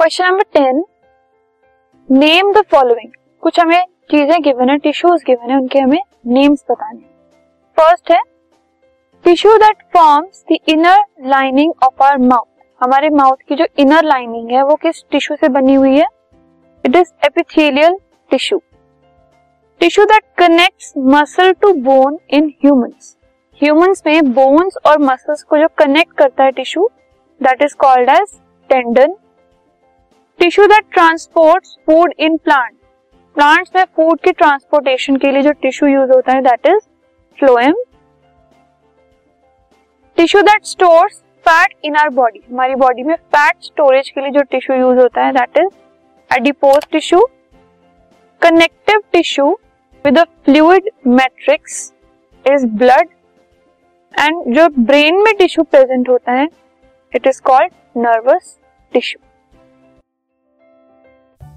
Question number ten name the following कुछ हमें चीज़ें गिवन है टिश्यूज गिवन है, उनके हमें नेम्स बताने फ़र्स्ट है tissue that forms the inner lining of our mouth हमारे माउथ की जो इनर लाइनिंग है, वो किस टिश्यू से बनी हुई है? It is epithelial tissue tissue that connects muscle to bone in humans humans में बोन्स और मसल्स को जो कनेक्ट करता है tissue that is called as tendon tissue that transport food in plant. Plants में फ़ूड के ट्रांसपोर्टेशन के लिए जो टिश्यू यूज़ होता है that is phloem tissue that stores fat in our body. हमारी बॉडी में फैट स्टोरेज के लिए जो टिश्यू यूज़ होता है that is adipose tissue connective tissue with fluid matrix is blood and जो ब्रेन में टिश्यू प्रेजेंट होता है it is called nervous tissue